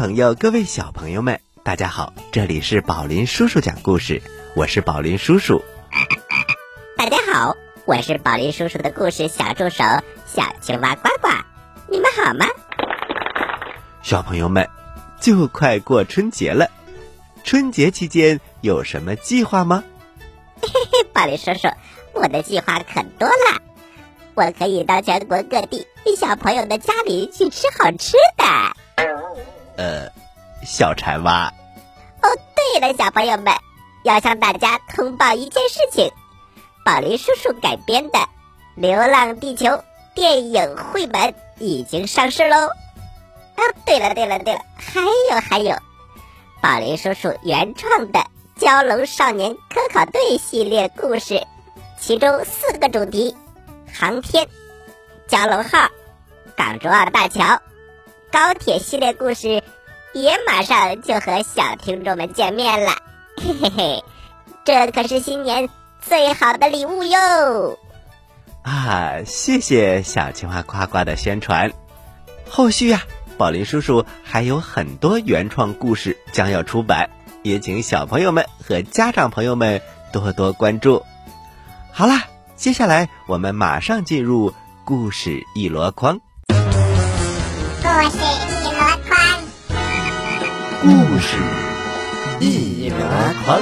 朋友，各位小朋友们，大家好！这里是宝林叔叔讲故事，我是宝林叔叔。大家好，我是宝林叔叔的故事小助手小青蛙呱呱，你们好吗？小朋友们，就快过春节了，春节期间有什么计划吗？嘿嘿，宝林叔叔，我的计划可多了，我可以到全国各地小朋友的家里去吃好吃的。呃，小柴蛙。哦，对了，小朋友们，要向大家通报一件事情：宝林叔叔改编的《流浪地球》电影绘本已经上市喽。啊，对了，对了，对了，还有还有，宝林叔叔原创的《蛟龙少年科考队》系列故事，其中四个主题：航天、蛟龙号、港珠澳大桥。高铁系列故事也马上就和小听众们见面了，嘿嘿嘿，这可是新年最好的礼物哟！啊，谢谢小青蛙呱呱的宣传。后续呀，宝林叔叔还有很多原创故事将要出版，也请小朋友们和家长朋友们多多关注。好啦，接下来我们马上进入故事一箩筐。故事一箩筐。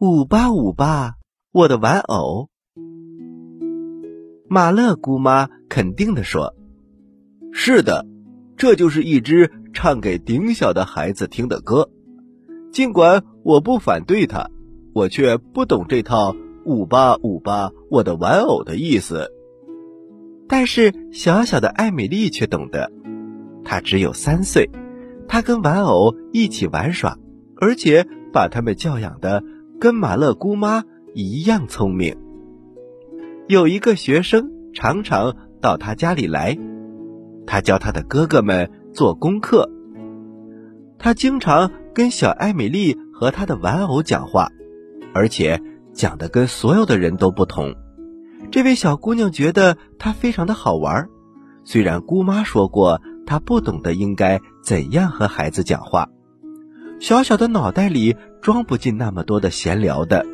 五八五八，我的玩偶。马乐姑妈肯定地说：“是的，这就是一支唱给顶小的孩子听的歌。尽管我不反对它，我却不懂这套‘五八五八，我的玩偶’的意思。”但是小小的艾米丽却懂得，他只有三岁，他跟玩偶一起玩耍，而且把他们教养的跟马乐姑妈一样聪明。有一个学生常常到他家里来，他教他的哥哥们做功课。他经常跟小艾米丽和他的玩偶讲话，而且讲的跟所有的人都不同。这位小姑娘觉得他非常的好玩，虽然姑妈说过他不懂得应该怎样和孩子讲话，小小的脑袋里装不进那么多的闲聊的，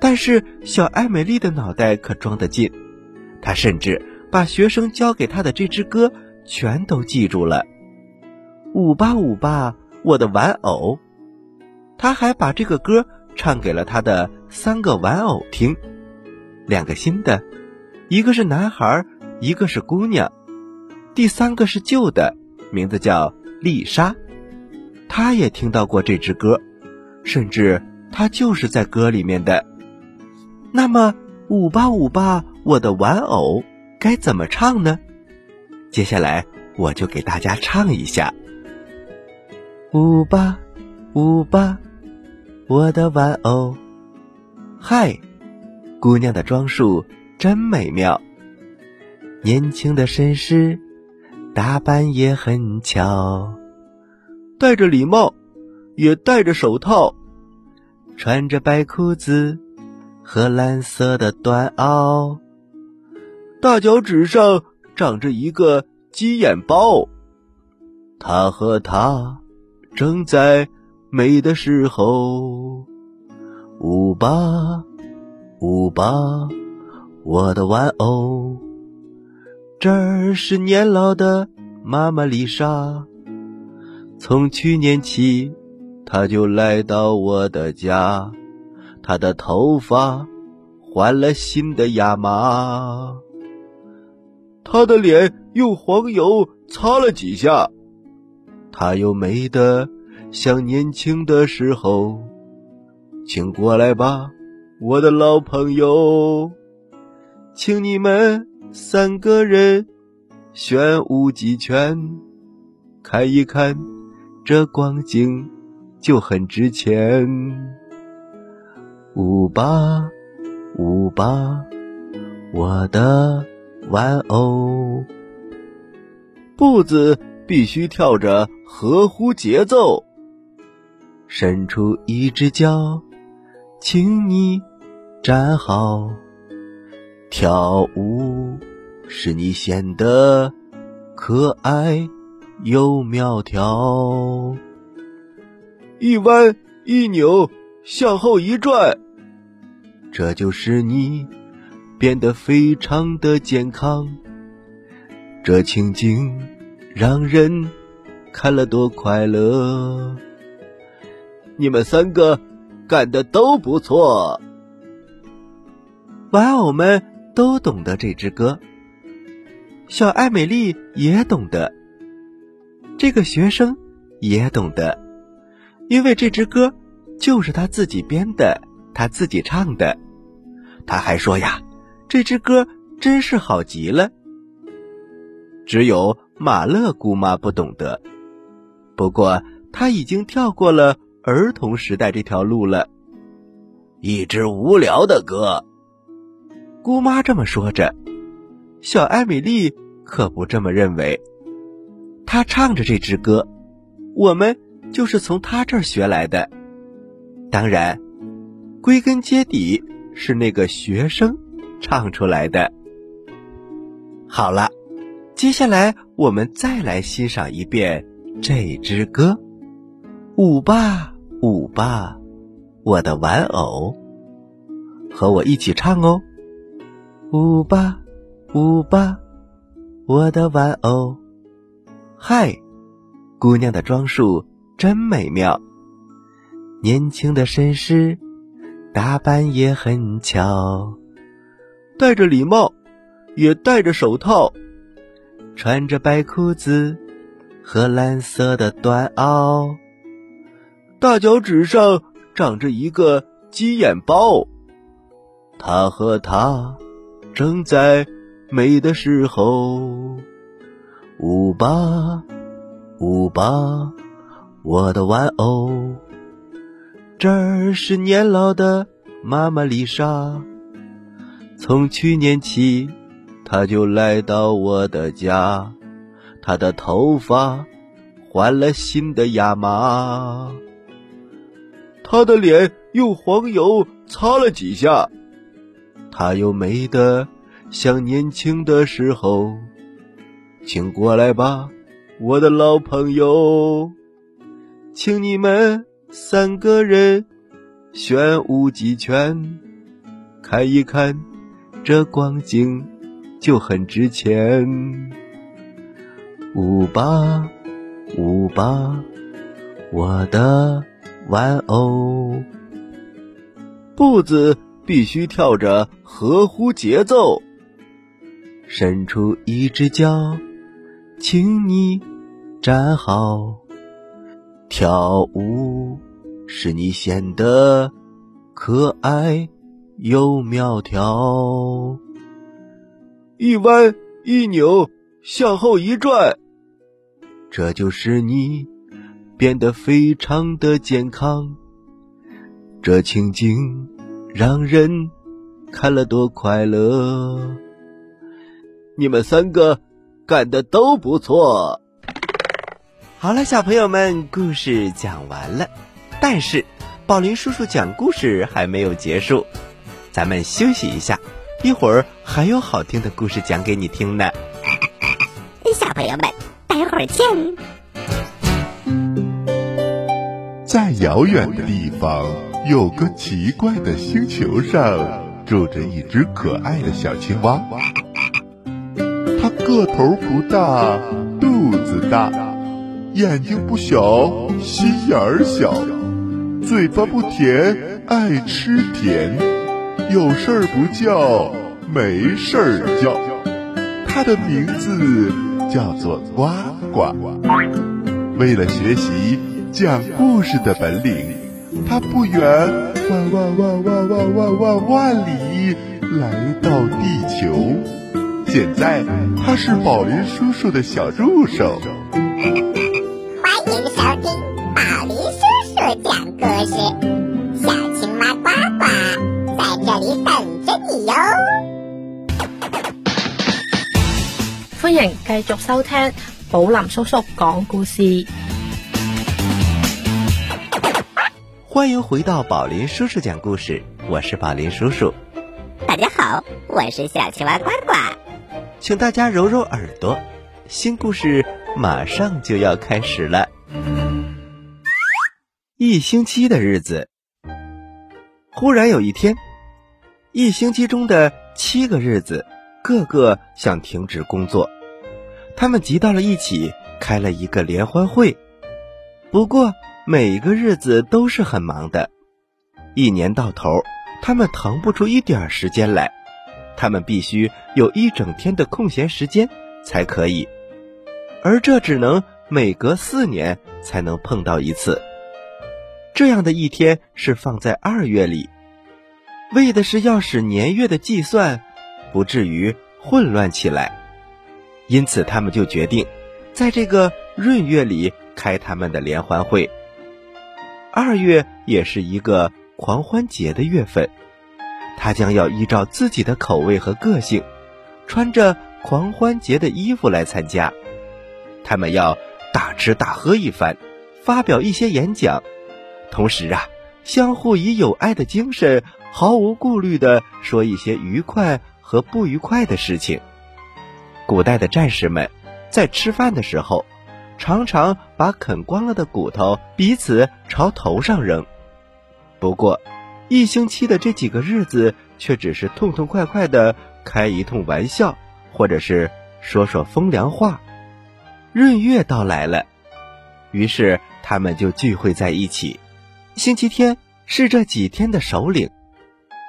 但是小艾美丽的脑袋可装得进，她甚至把学生教给她的这支歌全都记住了。舞吧舞吧，我的玩偶，她还把这个歌唱给了她的三个玩偶听。两个新的，一个是男孩，一个是姑娘，第三个是旧的，名字叫丽莎。她也听到过这支歌，甚至她就是在歌里面的。那么，五八五八，我的玩偶该怎么唱呢？接下来我就给大家唱一下：五八五八，我的玩偶，嗨。姑娘的装束真美妙，年轻的绅士打扮也很巧，戴着礼帽，也戴着手套，穿着白裤子和蓝色的短袄，大脚趾上长着一个鸡眼包。他和她正在美的时候，舞吧，舞吧，我的玩偶。这儿是年老的妈妈丽莎，从去年起，她就来到我的家。她的头发换了新的亚麻，她的脸用黄油擦了几下，她又美得像年轻的时候。请过来吧。我的老朋友，请你们三个人玄武几拳，看一看这光景就很值钱。五八五八，我的玩偶，步子必须跳着合乎节奏，伸出一只脚，请你。站好，跳舞使你显得可爱又苗条。一弯一扭，向后一转，这就是你变得非常的健康。这情景让人看了多快乐。你们三个干的都不错。玩偶们都懂得这支歌，小艾美丽也懂得，这个学生也懂得，因为这支歌就是他自己编的，他自己唱的。他还说呀，这支歌真是好极了。只有马乐姑妈不懂得，不过她已经跳过了儿童时代这条路了。一支无聊的歌。姑妈这么说着，小艾米丽可不这么认为。她唱着这支歌，我们就是从她这儿学来的。当然，归根结底是那个学生唱出来的。好了，接下来我们再来欣赏一遍这支歌：舞吧，舞吧，我的玩偶，和我一起唱哦。舞吧，舞吧，我的玩偶。嗨，姑娘的装束真美妙，年轻的绅士打扮也很巧，戴着礼帽，也戴着手套，穿着白裤子和蓝色的短袄，大脚趾上长着一个鸡眼包。他和她。正在美的时候，舞吧，舞吧，我的玩偶。这儿是年老的妈妈丽莎，从去年起，她就来到我的家。她的头发换了新的亚麻，她的脸用黄油擦了几下。她又美得像年轻的时候，请过来吧，我的老朋友，请你们三个人旋舞几圈，看一看这光景就很值钱。舞吧，舞吧，我的玩偶，步子。必须跳着合乎节奏，伸出一只脚，请你站好。跳舞使你显得可爱又苗条。一弯一扭，向后一转，这就使你变得非常的健康。这情景。让人看了多快乐！你们三个干的都不错。好了，小朋友们，故事讲完了，但是宝林叔叔讲故事还没有结束，咱们休息一下，一会儿还有好听的故事讲给你听呢。小朋友们，待会儿见。在遥远的地方。有个奇怪的星球上住着一只可爱的小青蛙，它个头不大，肚子大，眼睛不小，心眼儿小，嘴巴不甜，爱吃甜，有事儿不叫，没事儿叫。它的名字叫做呱呱。为了学习讲故事的本领。他不远万万万万万万万万里来到地球，现在他是宝林叔叔的小助手。欢迎收听宝林叔叔讲故事，小青蛙呱呱在这里等着你哟。欢迎继续收听宝林叔叔讲故事。欢迎回到宝林叔叔讲故事，我是宝林叔叔。大家好，我是小青蛙呱呱。请大家揉揉耳朵，新故事马上就要开始了。一星期的日子，忽然有一天，一星期中的七个日子，个个想停止工作，他们集到了一起，开了一个联欢会。不过每个日子都是很忙的，一年到头，他们腾不出一点时间来，他们必须有一整天的空闲时间才可以，而这只能每隔四年才能碰到一次。这样的一天是放在二月里，为的是要使年月的计算不至于混乱起来，因此他们就决定在这个闰月里。开他们的联欢会。二月也是一个狂欢节的月份，他将要依照自己的口味和个性，穿着狂欢节的衣服来参加。他们要大吃大喝一番，发表一些演讲，同时啊，相互以友爱的精神，毫无顾虑的说一些愉快和不愉快的事情。古代的战士们在吃饭的时候。常常把啃光了的骨头彼此朝头上扔。不过，一星期的这几个日子却只是痛痛快快的开一通玩笑，或者是说说风凉话。闰月到来了，于是他们就聚会在一起。星期天是这几天的首领，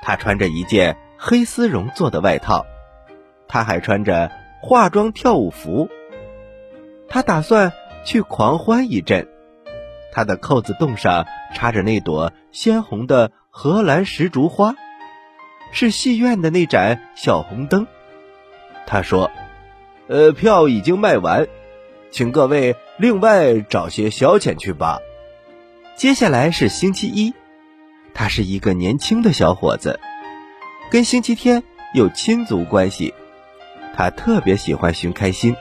他穿着一件黑丝绒做的外套，他还穿着化妆跳舞服。他打算去狂欢一阵，他的扣子洞上插着那朵鲜红的荷兰石竹花，是戏院的那盏小红灯。他说：“呃，票已经卖完，请各位另外找些消遣去吧。”接下来是星期一，他是一个年轻的小伙子，跟星期天有亲族关系，他特别喜欢寻开心。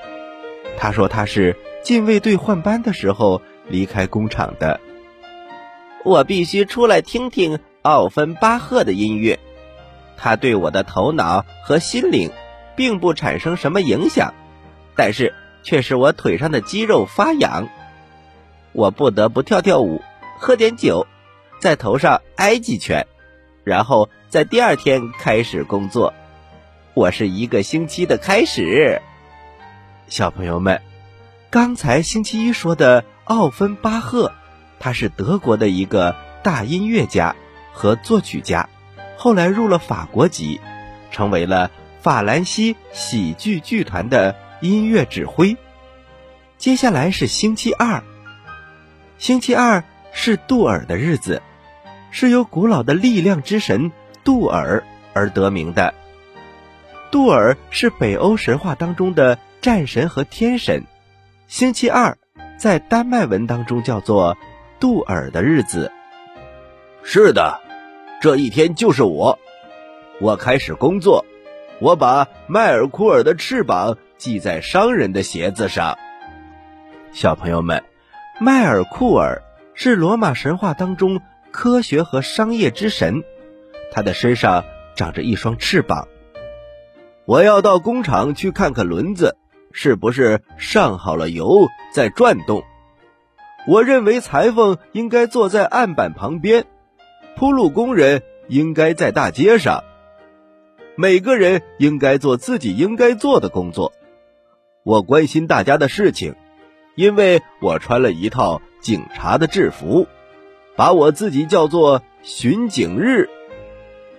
他说他是禁卫队换班的时候离开工厂的。我必须出来听听奥芬巴赫的音乐，他对我的头脑和心灵并不产生什么影响，但是却使我腿上的肌肉发痒。我不得不跳跳舞，喝点酒，在头上挨几拳，然后在第二天开始工作。我是一个星期的开始。小朋友们，刚才星期一说的奥芬巴赫，他是德国的一个大音乐家和作曲家，后来入了法国籍，成为了法兰西喜剧剧团的音乐指挥。接下来是星期二，星期二是杜尔的日子，是由古老的力量之神杜尔而得名的。杜尔是北欧神话当中的。战神和天神，星期二在丹麦文当中叫做杜尔的日子。是的，这一天就是我。我开始工作，我把迈尔库尔的翅膀系在商人的鞋子上。小朋友们，迈尔库尔是罗马神话当中科学和商业之神，他的身上长着一双翅膀。我要到工厂去看看轮子。是不是上好了油在转动？我认为裁缝应该坐在案板旁边，铺路工人应该在大街上。每个人应该做自己应该做的工作。我关心大家的事情，因为我穿了一套警察的制服，把我自己叫做巡警日。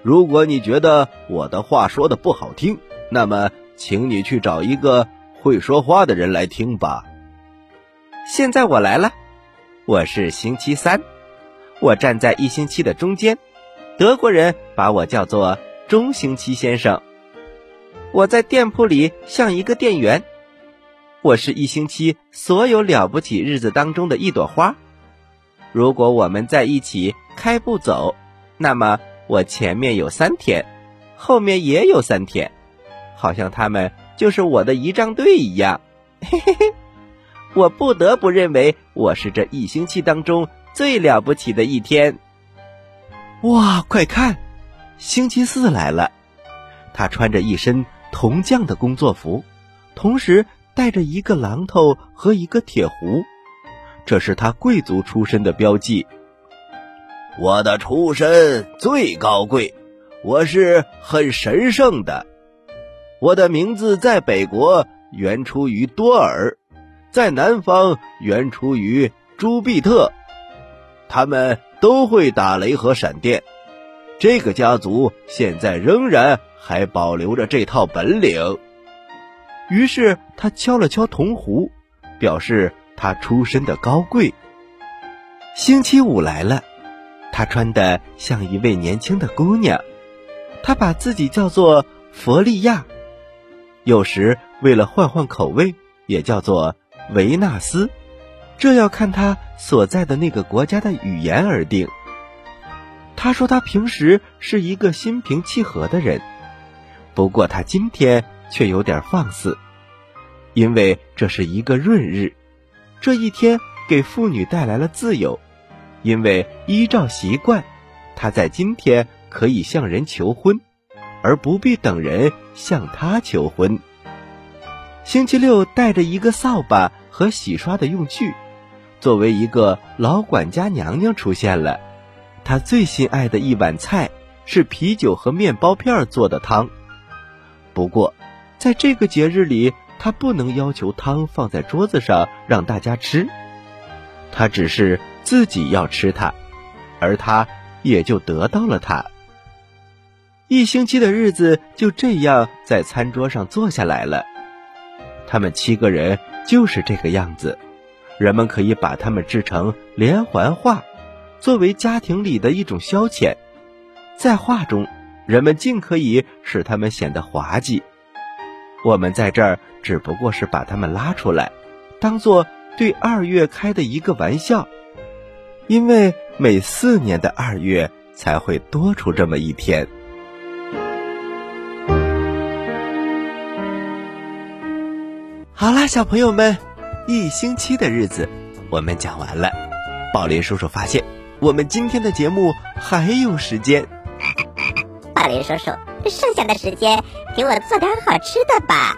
如果你觉得我的话说的不好听，那么请你去找一个。会说话的人来听吧。现在我来了，我是星期三，我站在一星期的中间，德国人把我叫做中星期先生。我在店铺里像一个店员，我是一星期所有了不起日子当中的一朵花。如果我们在一起开不走，那么我前面有三天，后面也有三天，好像他们。就是我的仪仗队一样，嘿嘿嘿，我不得不认为我是这一星期当中最了不起的一天。哇，快看，星期四来了！他穿着一身铜匠的工作服，同时带着一个榔头和一个铁壶，这是他贵族出身的标记。我的出身最高贵，我是很神圣的。我的名字在北国原出于多尔，在南方原出于朱庇特。他们都会打雷和闪电。这个家族现在仍然还保留着这套本领。于是他敲了敲铜壶，表示他出身的高贵。星期五来了，他穿的像一位年轻的姑娘，他把自己叫做弗利亚，有时为了换换口味，也叫做维纳斯，这要看他所在的那个国家的语言而定。他说他平时是一个心平气和的人，不过他今天。却有点放肆，因为这是一个闰日，这一天给妇女带来了自由，因为依照习惯，他在今天可以向人求婚，而不必等人向她求婚。星期六带着一个扫把和洗刷的用具，作为一个老管家娘娘出现了，她最心爱的一碗菜是啤酒和面包片做的汤，不过。在这个节日里，他不能要求汤放在桌子上让大家吃，他只是自己要吃它，而他也就得到了它。一星期的日子就这样在餐桌上坐下来了。他们七个人就是这个样子，人们可以把他们制成连环画，作为家庭里的一种消遣。在画中，人们尽可以使他们显得滑稽。我们在这儿只不过是把他们拉出来，当做对二月开的一个玩笑，因为每四年的二月才会多出这么一天。好啦，小朋友们，一星期的日子我们讲完了。宝林叔叔发现，我们今天的节目还有时间。宝林叔叔。剩下的时间，给我做点好吃的吧。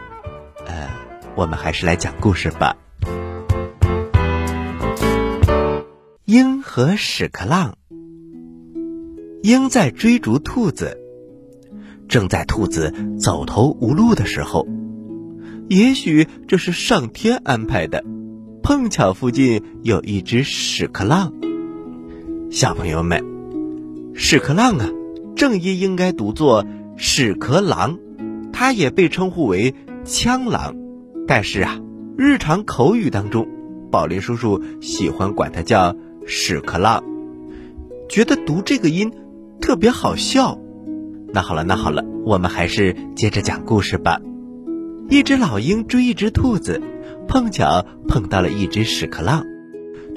呃，我们还是来讲故事吧。鹰和屎壳郎。鹰在追逐兔子，正在兔子走投无路的时候，也许这是上天安排的，碰巧附近有一只屎壳郎。小朋友们，屎壳郎啊，正音应该读作。屎壳郎，它也被称呼为枪狼，但是啊，日常口语当中，宝林叔叔喜欢管它叫屎壳郎，觉得读这个音特别好笑。那好了，那好了，我们还是接着讲故事吧。一只老鹰追一只兔子，碰巧碰到了一只屎壳郎，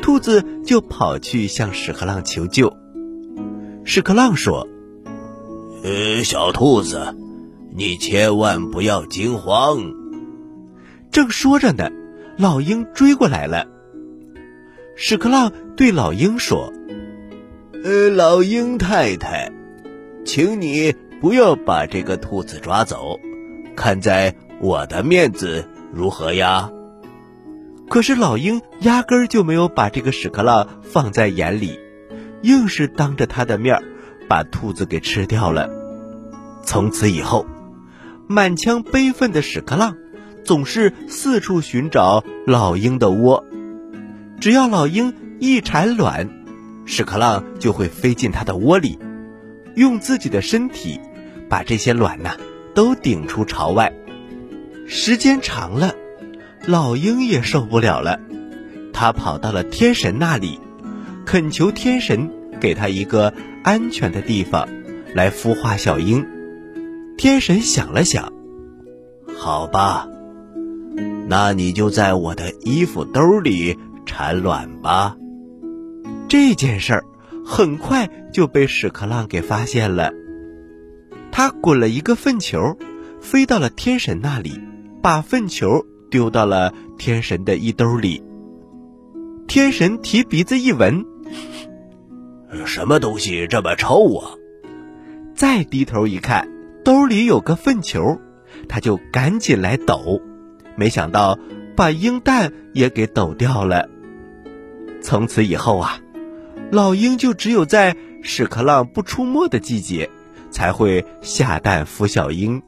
兔子就跑去向屎壳郎求救。屎壳郎说。呃，小兔子，你千万不要惊慌。正说着呢，老鹰追过来了。屎壳郎对老鹰说：“呃，老鹰太太，请你不要把这个兔子抓走，看在我的面子如何呀？”可是老鹰压根儿就没有把这个屎壳郎放在眼里，硬是当着他的面儿。把兔子给吃掉了。从此以后，满腔悲愤的屎壳郎总是四处寻找老鹰的窝。只要老鹰一产卵，屎壳郎就会飞进它的窝里，用自己的身体把这些卵呐都顶出巢外。时间长了，老鹰也受不了了，他跑到了天神那里，恳求天神给他一个。安全的地方，来孵化小鹰。天神想了想，好吧，那你就在我的衣服兜里产卵吧。这件事儿很快就被屎壳郎给发现了。他滚了一个粪球，飞到了天神那里，把粪球丢到了天神的衣兜里。天神提鼻子一闻。什么东西这么臭啊？再低头一看，兜里有个粪球，他就赶紧来抖，没想到把鹰蛋也给抖掉了。从此以后啊，老鹰就只有在屎壳郎不出没的季节，才会下蛋孵小鹰。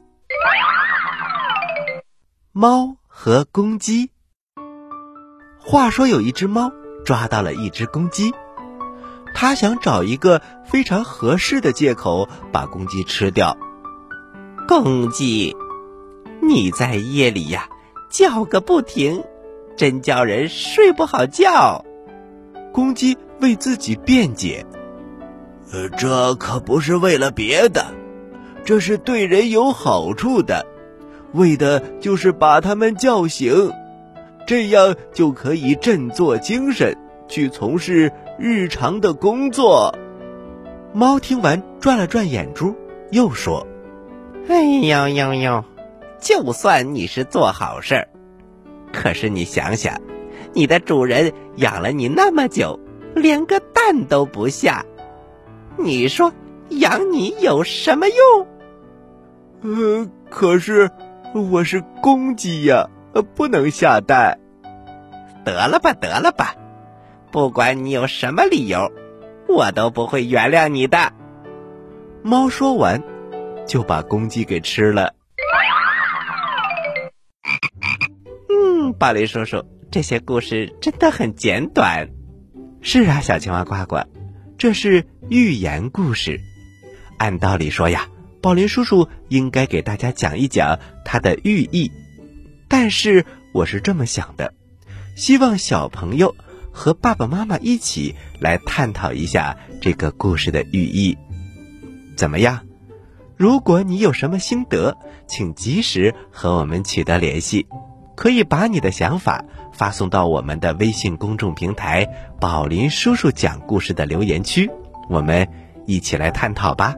猫和公鸡。话说有一只猫抓到了一只公鸡，它想找一个非常合适的借口把公鸡吃掉。公鸡，你在夜里呀叫个不停，真叫人睡不好觉。公鸡为自己辩解：“呃，这可不是为了别的，这是对人有好处的，为的就是把他们叫醒。”这样就可以振作精神，去从事日常的工作。猫听完转了转眼珠，又说：“哎呦呦呦，就算你是做好事儿，可是你想想，你的主人养了你那么久，连个蛋都不下，你说养你有什么用？”呃，可是我是公鸡呀。不能下蛋，得了吧，得了吧，不管你有什么理由，我都不会原谅你的。猫说完，就把公鸡给吃了。嗯，宝林叔叔，这些故事真的很简短。是啊，小青蛙呱呱，这是寓言故事。按道理说呀，宝林叔叔应该给大家讲一讲它的寓意。但是我是这么想的，希望小朋友和爸爸妈妈一起来探讨一下这个故事的寓意，怎么样？如果你有什么心得，请及时和我们取得联系，可以把你的想法发送到我们的微信公众平台“宝林叔叔讲故事”的留言区，我们一起来探讨吧。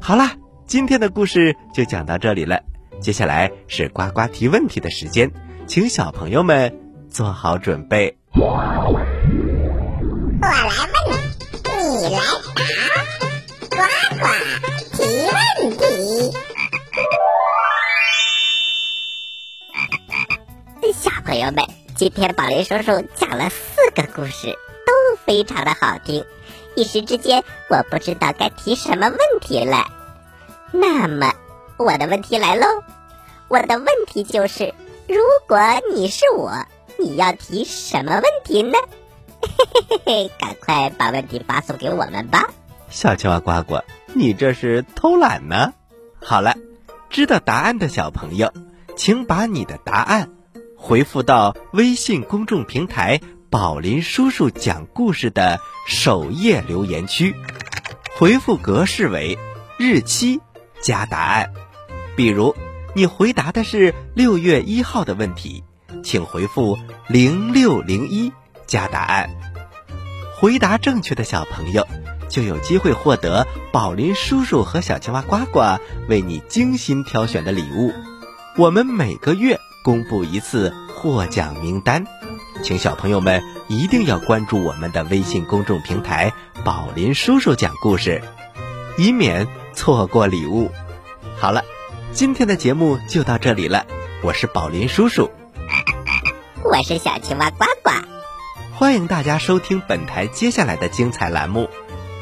好啦，今天的故事就讲到这里了。接下来是呱呱提问题的时间，请小朋友们做好准备。我来问，你来答，呱呱提问题。小朋友们，今天宝林叔叔讲了四个故事，都非常的好听，一时之间我不知道该提什么问题了。那么。我的问题来喽，我的问题就是，如果你是我，你要提什么问题呢？嘿嘿嘿嘿，赶快把问题发送给我们吧。小青蛙呱呱，你这是偷懒呢？好了，知道答案的小朋友，请把你的答案回复到微信公众平台“宝林叔叔讲故事”的首页留言区，回复格式为日期加答案。比如，你回答的是六月一号的问题，请回复零六零一加答案。回答正确的小朋友就有机会获得宝林叔叔和小青蛙呱呱为你精心挑选的礼物。我们每个月公布一次获奖名单，请小朋友们一定要关注我们的微信公众平台“宝林叔叔讲故事”，以免错过礼物。好了。今天的节目就到这里了，我是宝林叔叔，我是小青蛙呱呱，欢迎大家收听本台接下来的精彩栏目，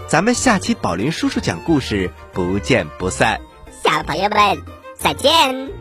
咱们下期宝林叔叔讲故事不见不散，小朋友们再见。